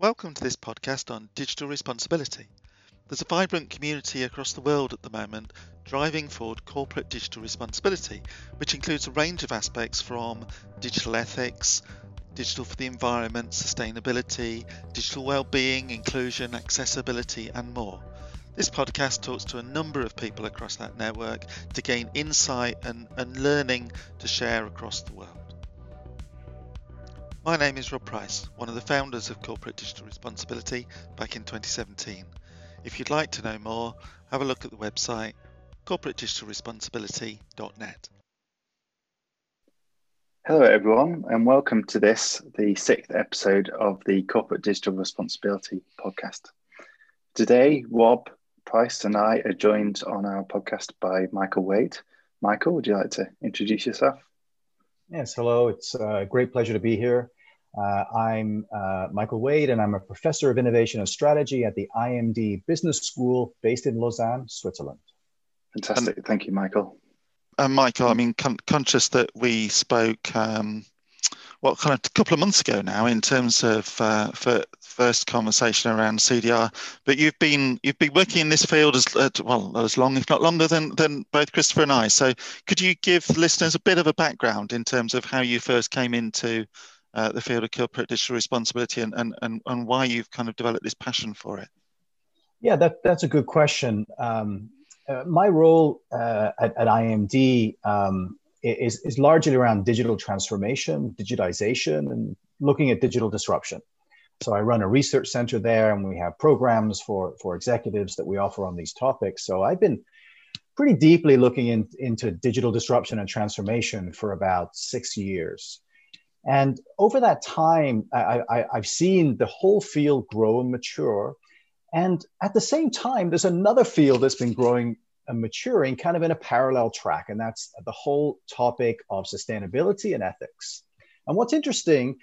Welcome to this podcast on digital responsibility. There's a vibrant community across the world at the moment driving forward corporate digital responsibility, which includes a range of aspects from digital ethics, digital for the environment, sustainability, digital well-being, inclusion, accessibility, and more. This podcast talks to a number of people across that network to gain insight and, and learning to share across the world. My name is Rob Price, one of the founders of Corporate Digital Responsibility back in 2017. If you'd like to know more, have a look at the website corporatedigitalresponsibility.net. Hello, everyone, and welcome to this, the sixth episode of the Corporate Digital Responsibility podcast. Today, Rob Price and I are joined on our podcast by Michael Wade. Michael, would you like to introduce yourself? Yes, hello. It's uh, a great pleasure to be here. Uh, I'm uh, Michael Wade, and I'm a professor of innovation and strategy at the IMD Business School based in Lausanne, Switzerland. Fantastic. Thank you, Michael. And Michael, I mean, con- conscious that we spoke, um, well, kind of a couple of months ago now, in terms of uh, for first conversation around CDR. But you've been you've been working in this field as uh, well as long, if not longer, than than both Christopher and I. So, could you give listeners a bit of a background in terms of how you first came into uh, the field of corporate digital responsibility and, and, and, and why you've kind of developed this passion for it? Yeah, that, that's a good question. Um, uh, my role uh, at, at, IMD um, is, is largely around digital transformation, digitization, and looking at digital disruption. So I run a research center there, and we have programs for, for executives that we offer on these topics. So I've been pretty deeply looking in, into digital disruption and transformation for about six years. And over that time, I, have seen the whole field grow and mature. And at the same time, there's another field that's been growing and maturing kind of in a parallel track, and that's the whole topic of sustainability and ethics. And what's interesting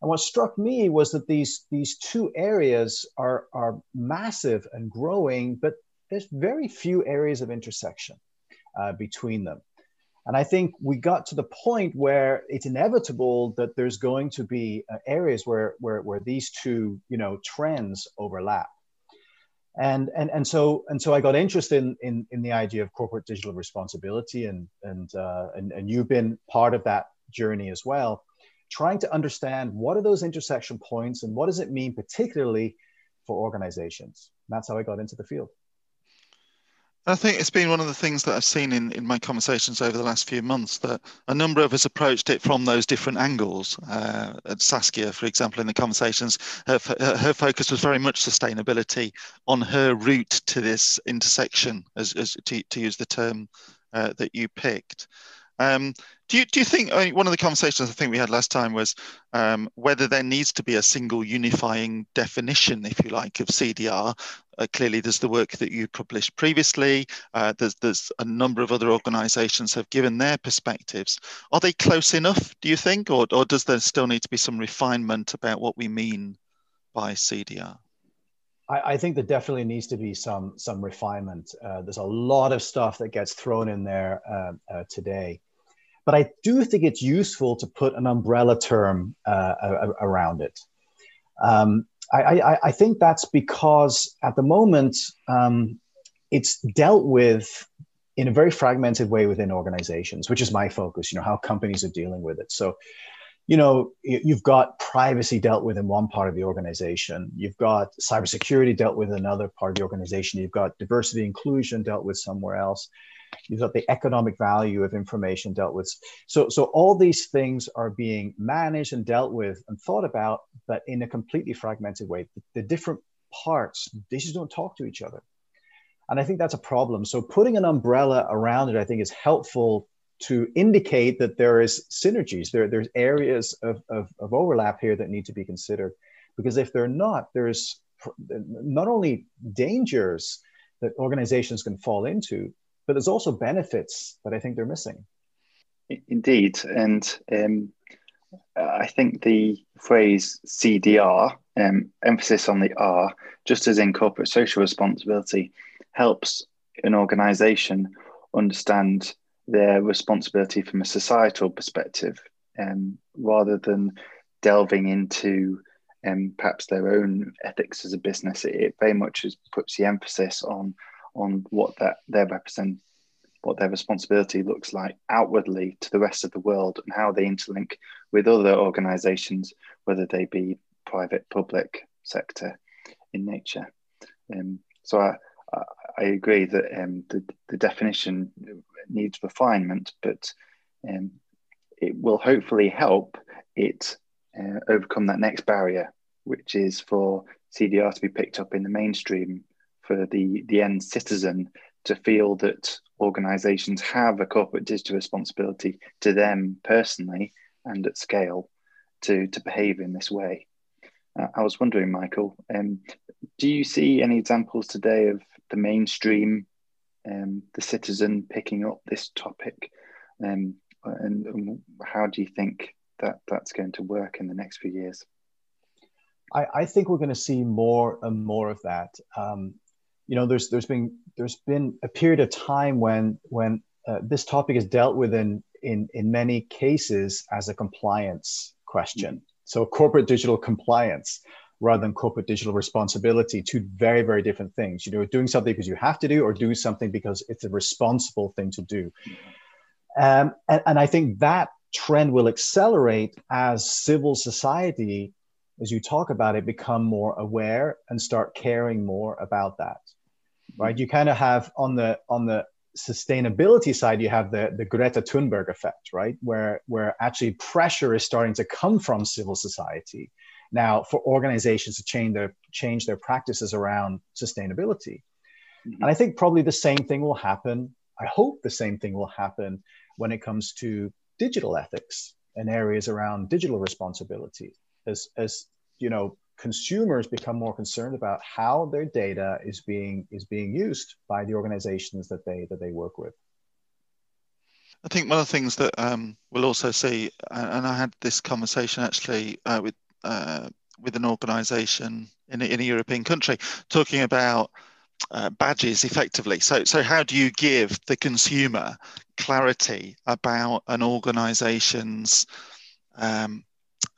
and what struck me was that these, these two areas are, are massive and growing, but there's very few areas of intersection uh, between them. And I think we got to the point where it's inevitable that there's going to be uh, areas where, where, where these two, you know, trends overlap. And, and, and so and so I got interested in, in, in the idea of corporate digital responsibility and and, uh, and and you've been part of that journey as well, trying to understand what are those intersection points and what does it mean particularly for organizations. And that's how I got into the field. I think it's been one of the things that I've seen in, in my conversations over the last few months that a number of us approached it from those different angles. Uh, Saskia, for example, in the conversations, her, her focus was very much sustainability on her route to this intersection, as, as to, to use the term uh, that you picked. Um, do you do you think I mean, one of the conversations I think we had last time was um, whether there needs to be a single unifying definition, if you like, of CDR? Uh, clearly, there's the work that you published previously. Uh, there's there's a number of other organisations have given their perspectives. Are they close enough? Do you think, or or does there still need to be some refinement about what we mean by CDR? I, I, think there definitely needs to be some some refinement. Uh, there's a lot of stuff that gets thrown in there uh, uh, today, but I do think it's useful to put an umbrella term uh, around it. Um, I, I, think that's because at the moment um, it's dealt with in a very fragmented way within organizations, which is my focus. You know how companies are dealing with it. So you know, you've got privacy dealt with in one part of the organization. You've got cybersecurity dealt with in another part of the organization. You've got diversity inclusion dealt with somewhere else. You've got the economic value of information dealt with. So, so all these things are being managed and dealt with and thought about, but in a completely fragmented way. The, the different parts, they just don't talk to each other. And I think that's a problem. So putting an umbrella around it, I think is helpful to indicate that there is synergies, there, there's areas of, of, of overlap here that need to be considered. Because if they're not, there's not only dangers that organizations can fall into, but there's also benefits that I think they're missing. Indeed. And um, I think the phrase CDR, um, emphasis on the R, just as in corporate social responsibility, helps an organization understand their responsibility from a societal perspective um, rather than delving into um, perhaps their own ethics as a business. It, it very much is, puts the emphasis on on what that their represent what their responsibility looks like outwardly to the rest of the world and how they interlink with other organizations, whether they be private, public sector in nature. Um, so I, I agree that um, the, the definition needs refinement, but um, it will hopefully help it uh, overcome that next barrier, which is for CDR to be picked up in the mainstream for the, the end citizen to feel that organizations have a corporate digital responsibility to them personally and at scale to, to behave in this way. Uh, I was wondering, Michael, um, do you see any examples today of the mainstream, um, the citizen picking up this topic? Um, and, and, how do you think that that's going to work in the next few years? I, I think we're going to see more and more of that. Um, you know, there's there's been there's been a period of time when when uh, this topic is dealt with in in in many cases as a compliance question. So corporate digital compliance rather than corporate digital responsibility, two very very different things. You know, doing something because you have to do, or do something because it's a responsible thing to do. Um, and, and I think that trend will accelerate as civil society as you talk about it, become more aware and start caring more about that right? You kind of have on the on the sustainability side, you have the the Greta Thunberg effect, right? Where where actually pressure is starting to come from civil society now for organizations to change their change their practices around sustainability. Mm-hmm. And I think probably the same thing will happen. I hope the same thing will happen when it comes to digital ethics and areas around digital responsibility. As as you know, consumers become more concerned about how their data is being is being used by the organizations that they that they work with. I think one of the things that um, we'll also see, and I had this conversation actually uh, with uh, with an organisation in a, in a European country, talking about uh, badges effectively. So, so how do you give the consumer clarity about an organisation's um,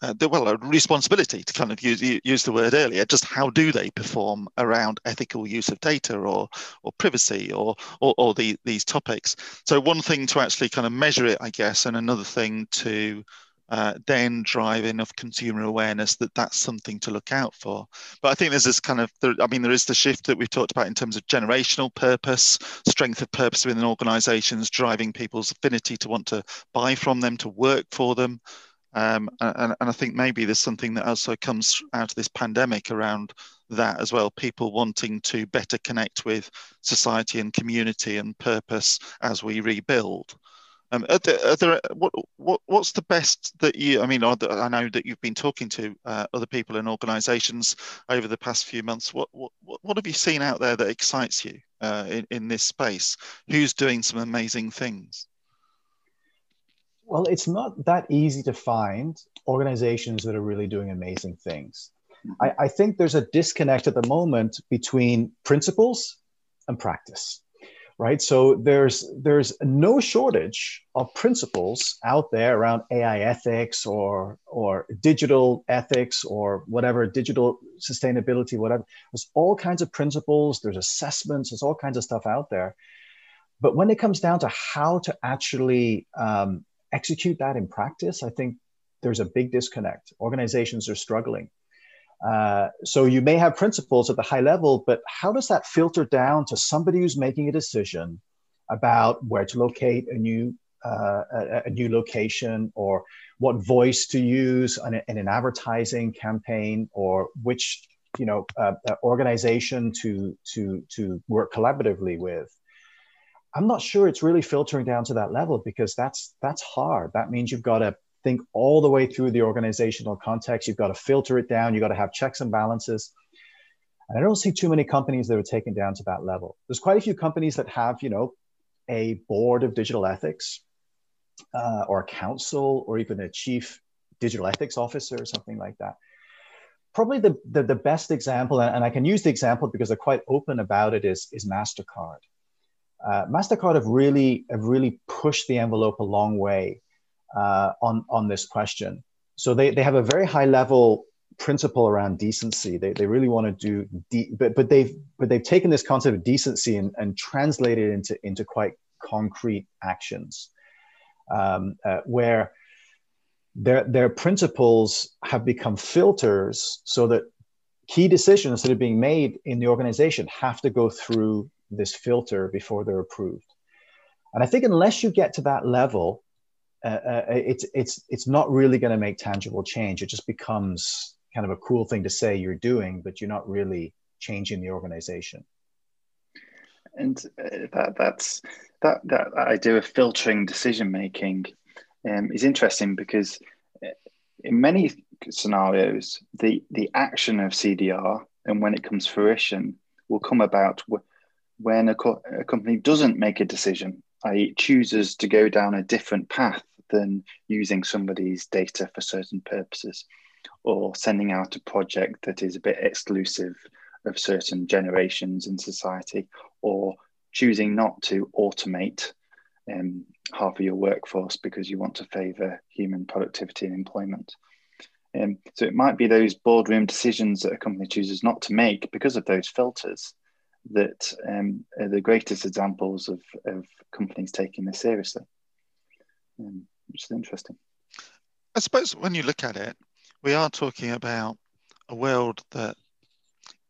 uh, well, a responsibility to kind of use, use the word earlier. Just how do they perform around ethical use of data or or privacy or or, or the, these topics? So one thing to actually kind of measure it, I guess, and another thing to uh, then drive enough consumer awareness that that's something to look out for. But I think there's this kind of, I mean, there is the shift that we've talked about in terms of generational purpose, strength of purpose within organizations, driving people's affinity to want to buy from them, to work for them. Um, and, and I think maybe there's something that also comes out of this pandemic around that as well people wanting to better connect with society and community and purpose as we rebuild. Um, are there, are there, what, what, what's the best that you, I mean, I know that you've been talking to uh, other people and organizations over the past few months. What, what, what have you seen out there that excites you uh, in, in this space? Who's doing some amazing things? Well, it's not that easy to find organizations that are really doing amazing things. Mm-hmm. I, I think there's a disconnect at the moment between principles and practice right so there's there's no shortage of principles out there around ai ethics or or digital ethics or whatever digital sustainability whatever there's all kinds of principles there's assessments there's all kinds of stuff out there but when it comes down to how to actually um, execute that in practice, I think there's a big disconnect. Organizations are struggling. Uh, so you may have principles at the high level, but how does that filter down to somebody who's making a decision about where to locate a new uh, a, a, new location or what voice to use in, a, in an advertising campaign or which you know uh, uh organization to to to work collaboratively with I'm not sure it's really filtering down to that level because that's that's hard. That means you've got to think all the way through the organizational context. You've got to filter it down. You've got to have checks and balances. And I don't see too many companies that are taken down to that level. There's quite a few companies that have, you know, a board of digital ethics uh, or a council or even a chief digital ethics officer or something like that. Probably the, the, the best example, and I can use the example because they're quite open about it, is, is MasterCard uh, Mastercard have really have really pushed the envelope a long way uh, on on this question. So they, they have a very high level principle around decency. They, they really want to do, de- but but they've but they've taken this concept of decency and, and translated it into into quite concrete actions, um, uh, where their their principles have become filters so that key decisions that are being made in the organization have to go through this filter before they're approved. And I think unless you get to that level, uh, uh, it's it's it's not really going to make tangible change. It just becomes kind of a cool thing to say you're doing, but you're not really changing the organization. And uh, that that's that that idea of filtering decision making um, is interesting because uh, in many scenarios, the the action of CDR and when it comes fruition will come about when a, co- a company doesn't make a decision, i.e., chooses to go down a different path than using somebody's data for certain purposes or sending out a project that is a bit exclusive of certain generations in society, or choosing not to automate um, half of your workforce because you want to favor human productivity and employment. Um, so it might be those boardroom decisions that a company chooses not to make because of those filters that um, are the greatest examples of, of companies taking this seriously, um, which is interesting. I suppose when you look at it, we are talking about a world that,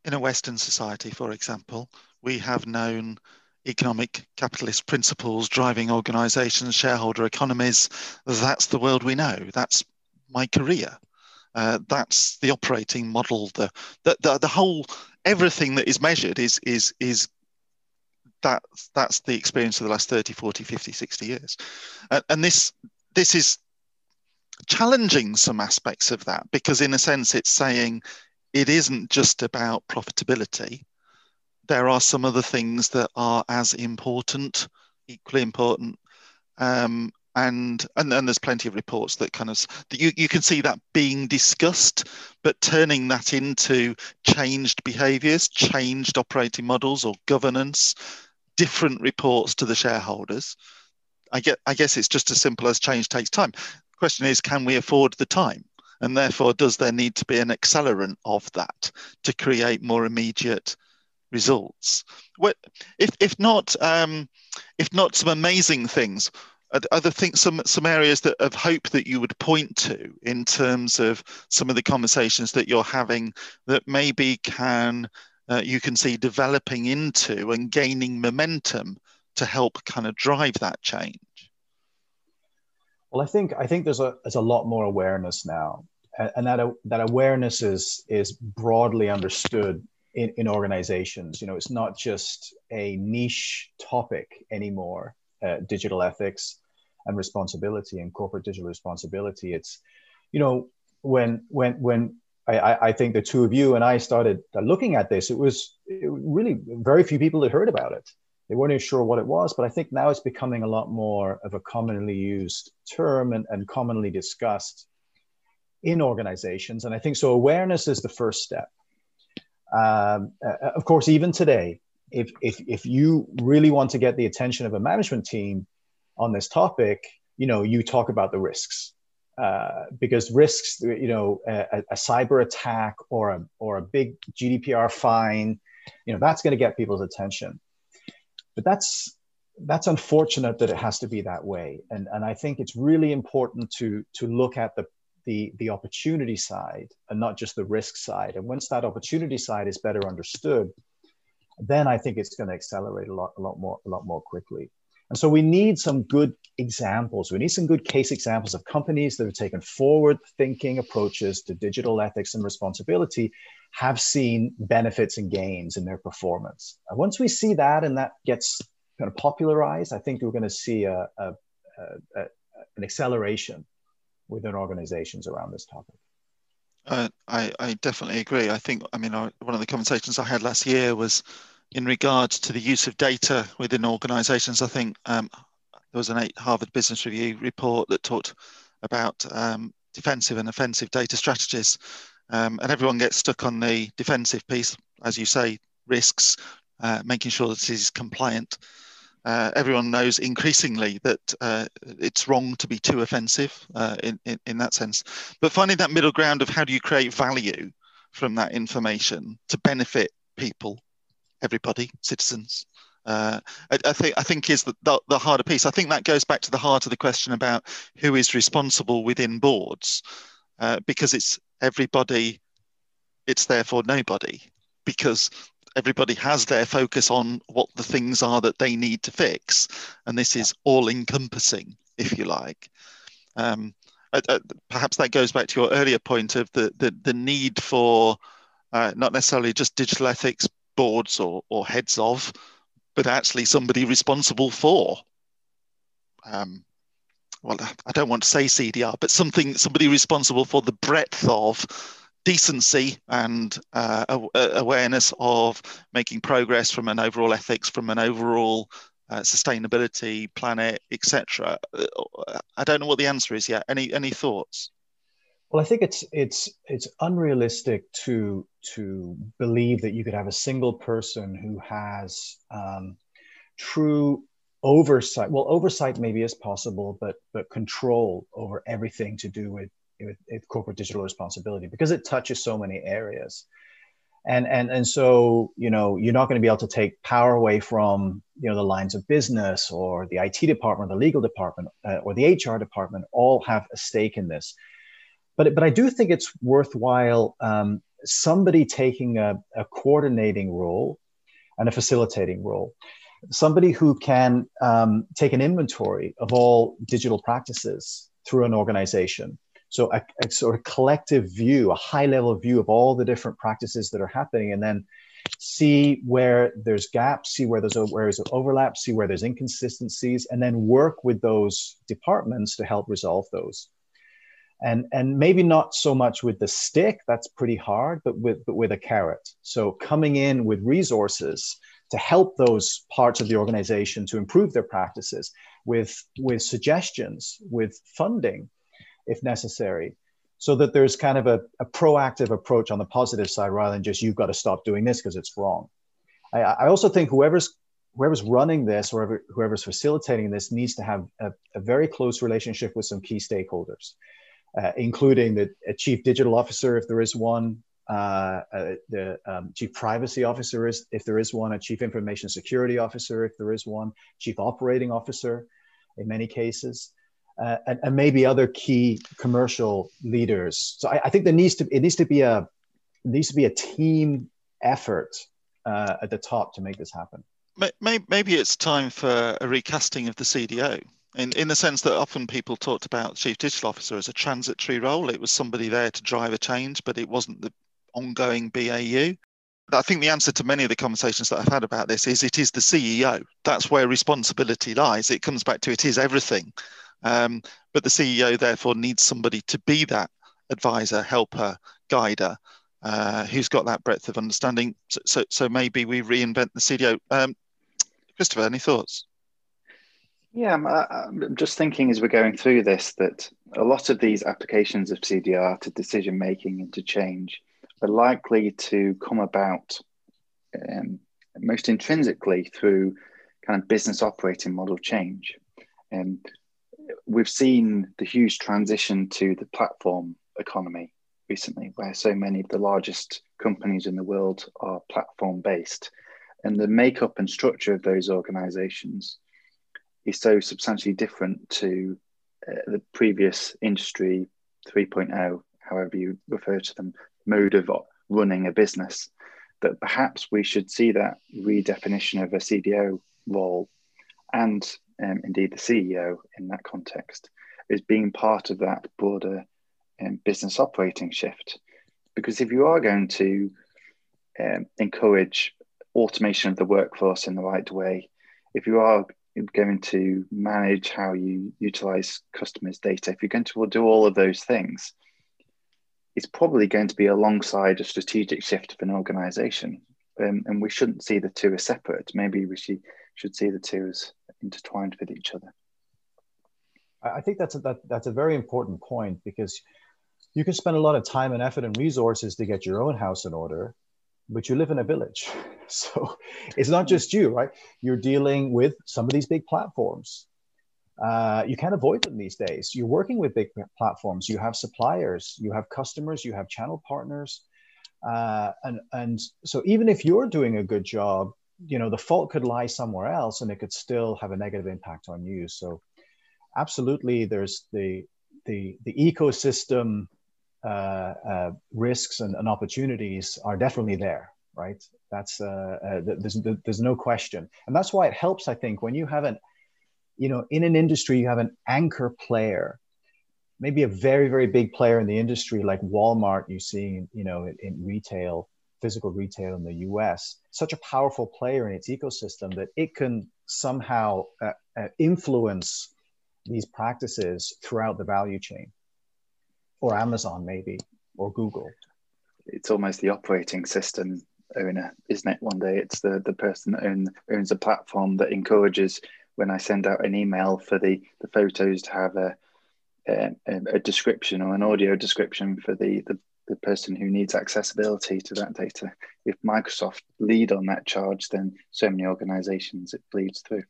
in a Western society, for example, we have known economic capitalist principles driving organizations, shareholder economies. That's the world we know. That's my career. Uh, that's the operating model. The, the, the, the whole, everything that is measured is, is, is that, that's the experience of the last 30, 40, 50, 60 years. Uh, and this, this is challenging some aspects of that because, in a sense, it's saying it isn't just about profitability. There are some other things that are as important, equally important. Um, and, and and there's plenty of reports that kind of you, you can see that being discussed but turning that into changed behaviors changed operating models or governance different reports to the shareholders i get i guess it's just as simple as change takes time question is, can we afford the time? And therefore, does there need to be an accelerant of that to create more immediate results? If, if not, um, if not some amazing things, are there things, some some areas that of hope that you would point to in terms of some of the conversations that you're having that maybe can uh, you can see developing into and gaining momentum to help kind of drive that change? Well, I think I think there's a there's a lot more awareness now, and, that that awareness is is broadly understood in, in organizations. You know, it's not just a niche topic anymore. Uh, digital ethics and responsibility and corporate digital responsibility. It's, you know, when when when I, I think the two of you and I started looking at this, it was, really very few people had heard about it they weren't even sure what it was, but I think now it's becoming a lot more of a commonly used term and, and commonly discussed in organizations. And I think so awareness is the first step. Um, uh, of course, even today, if, if, if you really want to get the attention of a management team on this topic, you know, you talk about the risks. Uh, because risks, you know, a, a, cyber attack or a, or a big GDPR fine, you know, that's going to get people's attention. But that's that's unfortunate that it has to be that way. And and i think it's really important to to look at the the the opportunity side and not just the risk side. And once that opportunity side is better understood then i think it's going to accelerate a lot a lot more a lot more quickly and so we need some good examples we need some good case examples of companies that have taken forward thinking approaches to digital ethics and responsibility have seen benefits and gains in their performance. And once we see that and that gets kind of popularized, I think we're going to see a, a, a, an acceleration within organizations around this topic. Uh, I, I, definitely agree. I think, I mean, one of the conversations I had last year was in regards to the use of data within organizations. I think um, there was an Harvard Business Review report that talked about um, defensive and offensive data strategies um, and everyone gets stuck on the defensive piece, as you say, risks, uh, making sure that it is compliant. Uh, everyone knows increasingly that uh, it's wrong to be too offensive uh, in, in, in that sense. But finding that middle ground of how do you create value from that information to benefit people, everybody, citizens, uh, I, I, think I think is the, the, the, harder piece. I think that goes back to the heart of the question about who is responsible within boards, uh, because it's everybody, it's therefore nobody, because everybody has their focus on what the things are that they need to fix, and this is all encompassing, if you like. Um, uh, uh, perhaps that goes back to your earlier point of the the, the need for uh, not necessarily just digital ethics boards or, or heads of, but actually somebody responsible for. Um, well, I don't want to say CDR, but something somebody responsible for the breadth of decency and uh, awareness of making progress from an overall ethics, from an overall uh, sustainability, planet, etc. I don't know what the answer is yet. Any any thoughts? Well, I think it's it's it's unrealistic to to believe that you could have a single person who has um, true oversight. Well, oversight maybe is possible, but but control over everything to do with with, with corporate digital responsibility because it touches so many areas and and and so you know you're not going to be able to take power away from you know the lines of business or the IT department, the legal department, uh, or the HR department. All have a stake in this, but but I do think it's worthwhile um, somebody taking a, a coordinating role and a facilitating role. Somebody who can um, take an inventory of all digital practices through an organization so a, a, sort of collective view, a high level view of all the different practices that are happening, and then see where there's gaps, see where there's where overlap, see where there's inconsistencies, and then work with those departments to help resolve those. And and maybe not so much with the stick, that's pretty hard, but with but with a carrot. So coming in with resources to help those parts of the organization to improve their practices with with suggestions, with funding if necessary. So that there's kind of a, a, proactive approach on the positive side rather than just you've got to stop doing this because it's wrong. I, I, also think whoever's whoever's running this or whoever's facilitating this needs to have a, a very close relationship with some key stakeholders uh, including the chief digital officer if there is one uh, uh, the um, chief privacy officer is if there is one a chief information security officer if there is one chief operating officer in many cases uh, and, and, maybe other key commercial leaders. So I, I, think there needs to it needs to be a needs to be a team effort uh, at the top to make this happen. Maybe it's time for a recasting of the CDO. In, in the sense that often people talked about chief digital officer as a transitory role. It was somebody there to drive a change, but it wasn't the ongoing BAU. I think the answer to many of the conversations that I've had about this is it is the CEO. That's where responsibility lies. It comes back to it is everything. Um, but the CEO therefore needs somebody to be that advisor, helper, guider, uh, who's got that breadth of understanding. So, so, so maybe we reinvent the CDO. Um, Christopher, any thoughts? Yeah, I'm, I'm, just thinking as we're going through this that a lot of these applications of CDR to decision making and to change are likely to come about um, most intrinsically through kind of business operating model change. And we've seen the huge transition to the platform economy recently, where so many of the largest companies in the world are platform based. And the makeup and structure of those organizations is so substantially different to uh, the previous industry 3.0, however you refer to them, mode of running a business, that perhaps we should see that redefinition of a CDO role and um, indeed the CEO in that context, is being part of that broader um, business operating shift. Because if you are going to um, encourage automation of the workforce in the right way, if you are going to manage how you utilize customers' data, if you're going to do all of those things, it's probably going to be alongside a strategic shift of an organization. Um, and we shouldn't see the two as separate. Maybe we should, should see the two as intertwined with each other. I think that's a, that, that's a very important point because you can spend a lot of time and effort and resources to get your own house in order, but you live in a village. So it's not just you, right? You're dealing with some of these big platforms. Uh, you can't avoid them these days. You're working with big platforms. You have suppliers, you have customers, you have channel partners. Uh, and, and so even if you're doing a good job, you know, the fault could lie somewhere else and it could still have a negative impact on you. So absolutely there's the, the, the ecosystem uh, uh, risks and, and, opportunities are definitely there, right? That's uh, uh there's there's no question, and that's why it helps. I think when you have an, you know, in an industry you have an anchor player, maybe a very very big player in the industry like Walmart. You see, you know, in, in retail, physical retail in the U.S. Such a powerful player in its ecosystem that it can somehow uh, uh, influence these practices throughout the value chain or Amazon maybe or Google. It's almost the operating system owner, isn't it? One day it's the, the person that own, owns a platform that encourages when I send out an email for the, the photos to have a, a, a description or an audio description for the, the, the person who needs accessibility to that data. If Microsoft lead on that charge, then so many organizations it bleeds through.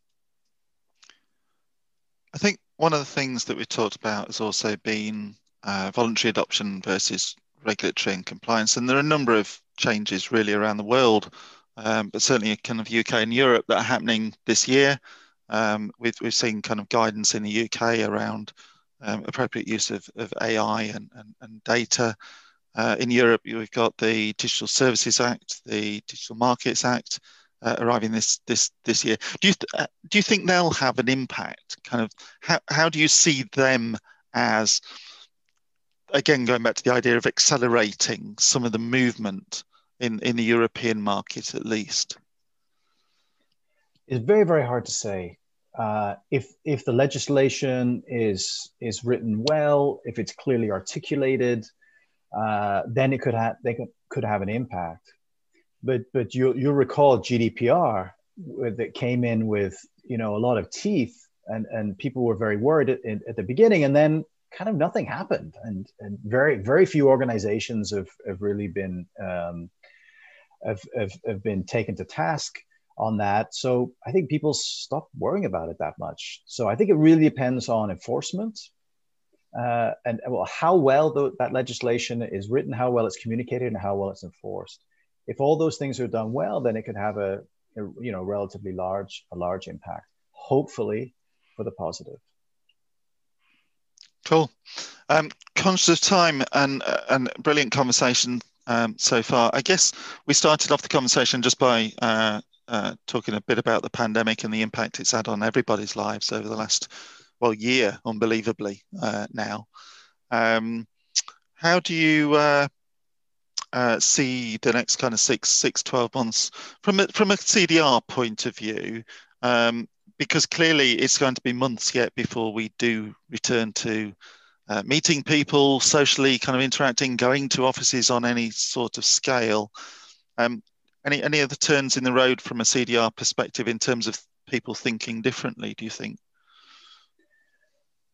I think one of the things that we talked about has also been uh, voluntary adoption versus regulatory and compliance. And there are a number of changes really around the world, um, but certainly kind of UK and Europe that are happening this year. Um, we've, we've seen kind of guidance in the UK around um, appropriate use of, of AI and, and, and data. Uh, in Europe, we've got the Digital Services Act, the Digital Markets Act uh, arriving this this this year. Do you th- uh, do you think they'll have an impact? Kind of how how do you see them as again, going back to the idea of accelerating some of the movement in, in the European market, at least? It's very, very hard to say. Uh, if if the legislation is is written well, if it's clearly articulated, uh, then it could have they could, could have an impact. But but you you'll recall GDPR that came in with you know a lot of teeth, and and people were very worried at, at the beginning, and then kind of nothing happened, and, and very very few organizations have, have really been um, have, have, have been taken to task on that. So I think people stop worrying about it that much. So I think it really depends on enforcement uh, and well, how well the, that legislation is written, how well it's communicated, and how well it's enforced. If all those things are done well, then it could have a, a you know relatively large a large impact. Hopefully, for the positive. Cool. Um, conscious of time and and brilliant conversation um, so far. I guess we started off the conversation just by uh, uh, talking a bit about the pandemic and the impact it's had on everybody's lives over the last well year, unbelievably uh, now. Um, how do you uh, uh, see the next kind of six, six, 12 months from a, from a CDR point of view? Um, because clearly it's going to be months yet before we do return to uh, meeting people, socially kind of interacting, going to offices on any sort of scale. Um, any any other turns in the road from a CDR perspective in terms of people thinking differently? Do you think?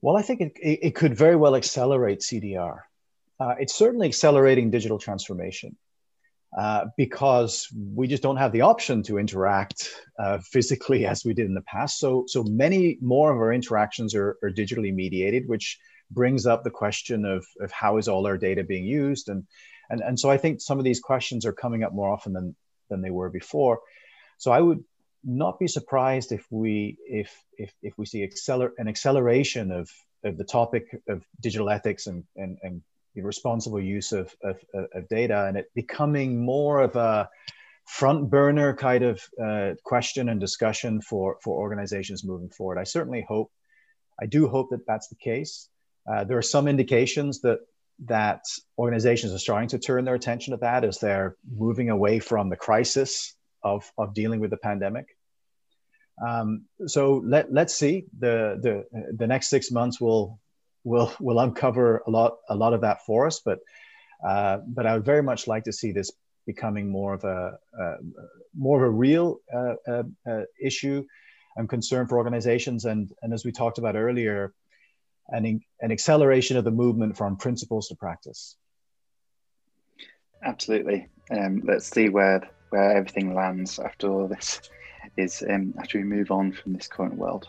Well, I think it, it, could very well accelerate CDR. Uh, it's certainly accelerating digital transformation. Uh, because we just don't have the option to interact uh, physically as we did in the past. So, so many more of our interactions are, are, digitally mediated, which brings up the question of, of how is all our data being used, and and and so I think some of these questions are coming up more often than than they were before. So I would not be surprised if we if if if we see acceler- an acceleration of of the topic of digital ethics and and, and the responsible use of, of, of, data and it becoming more of a front burner kind of uh, question and discussion for, for organizations moving forward. I certainly hope, I do hope that that's the case. Uh, there are some indications that that organizations are starting to turn their attention to that as they're moving away from the crisis of, of dealing with the pandemic. Um, so let, let's see the, the, the next six months will will will uncover a lot a lot of that for us. But uh, but I would very much like to see this becoming more of a uh, more of a real uh, uh, uh, issue and concern for organizations. And and as we talked about earlier, an an acceleration of the movement from principles to practice. Absolutely. Um, let's see where where everything lands after all this is um, after we move on from this current world.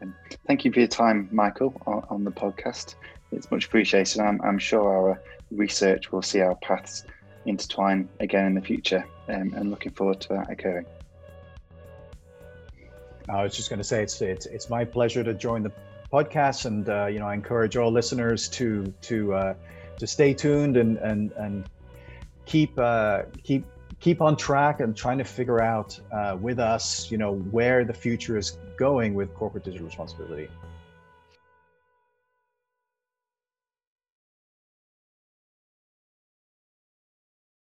Um, thank you for your time, Michael, on, on the podcast. It's much appreciated. I'm, I'm, sure our research will see our paths intertwine again in the future, um, and looking forward to that occurring. I was just going to say it's it's it's my pleasure to join the podcast, and uh, you know I encourage all listeners to to uh, to stay tuned and and and keep uh, keep keep on track and trying to figure out uh, with us, you know, where the future is going with corporate digital responsibility.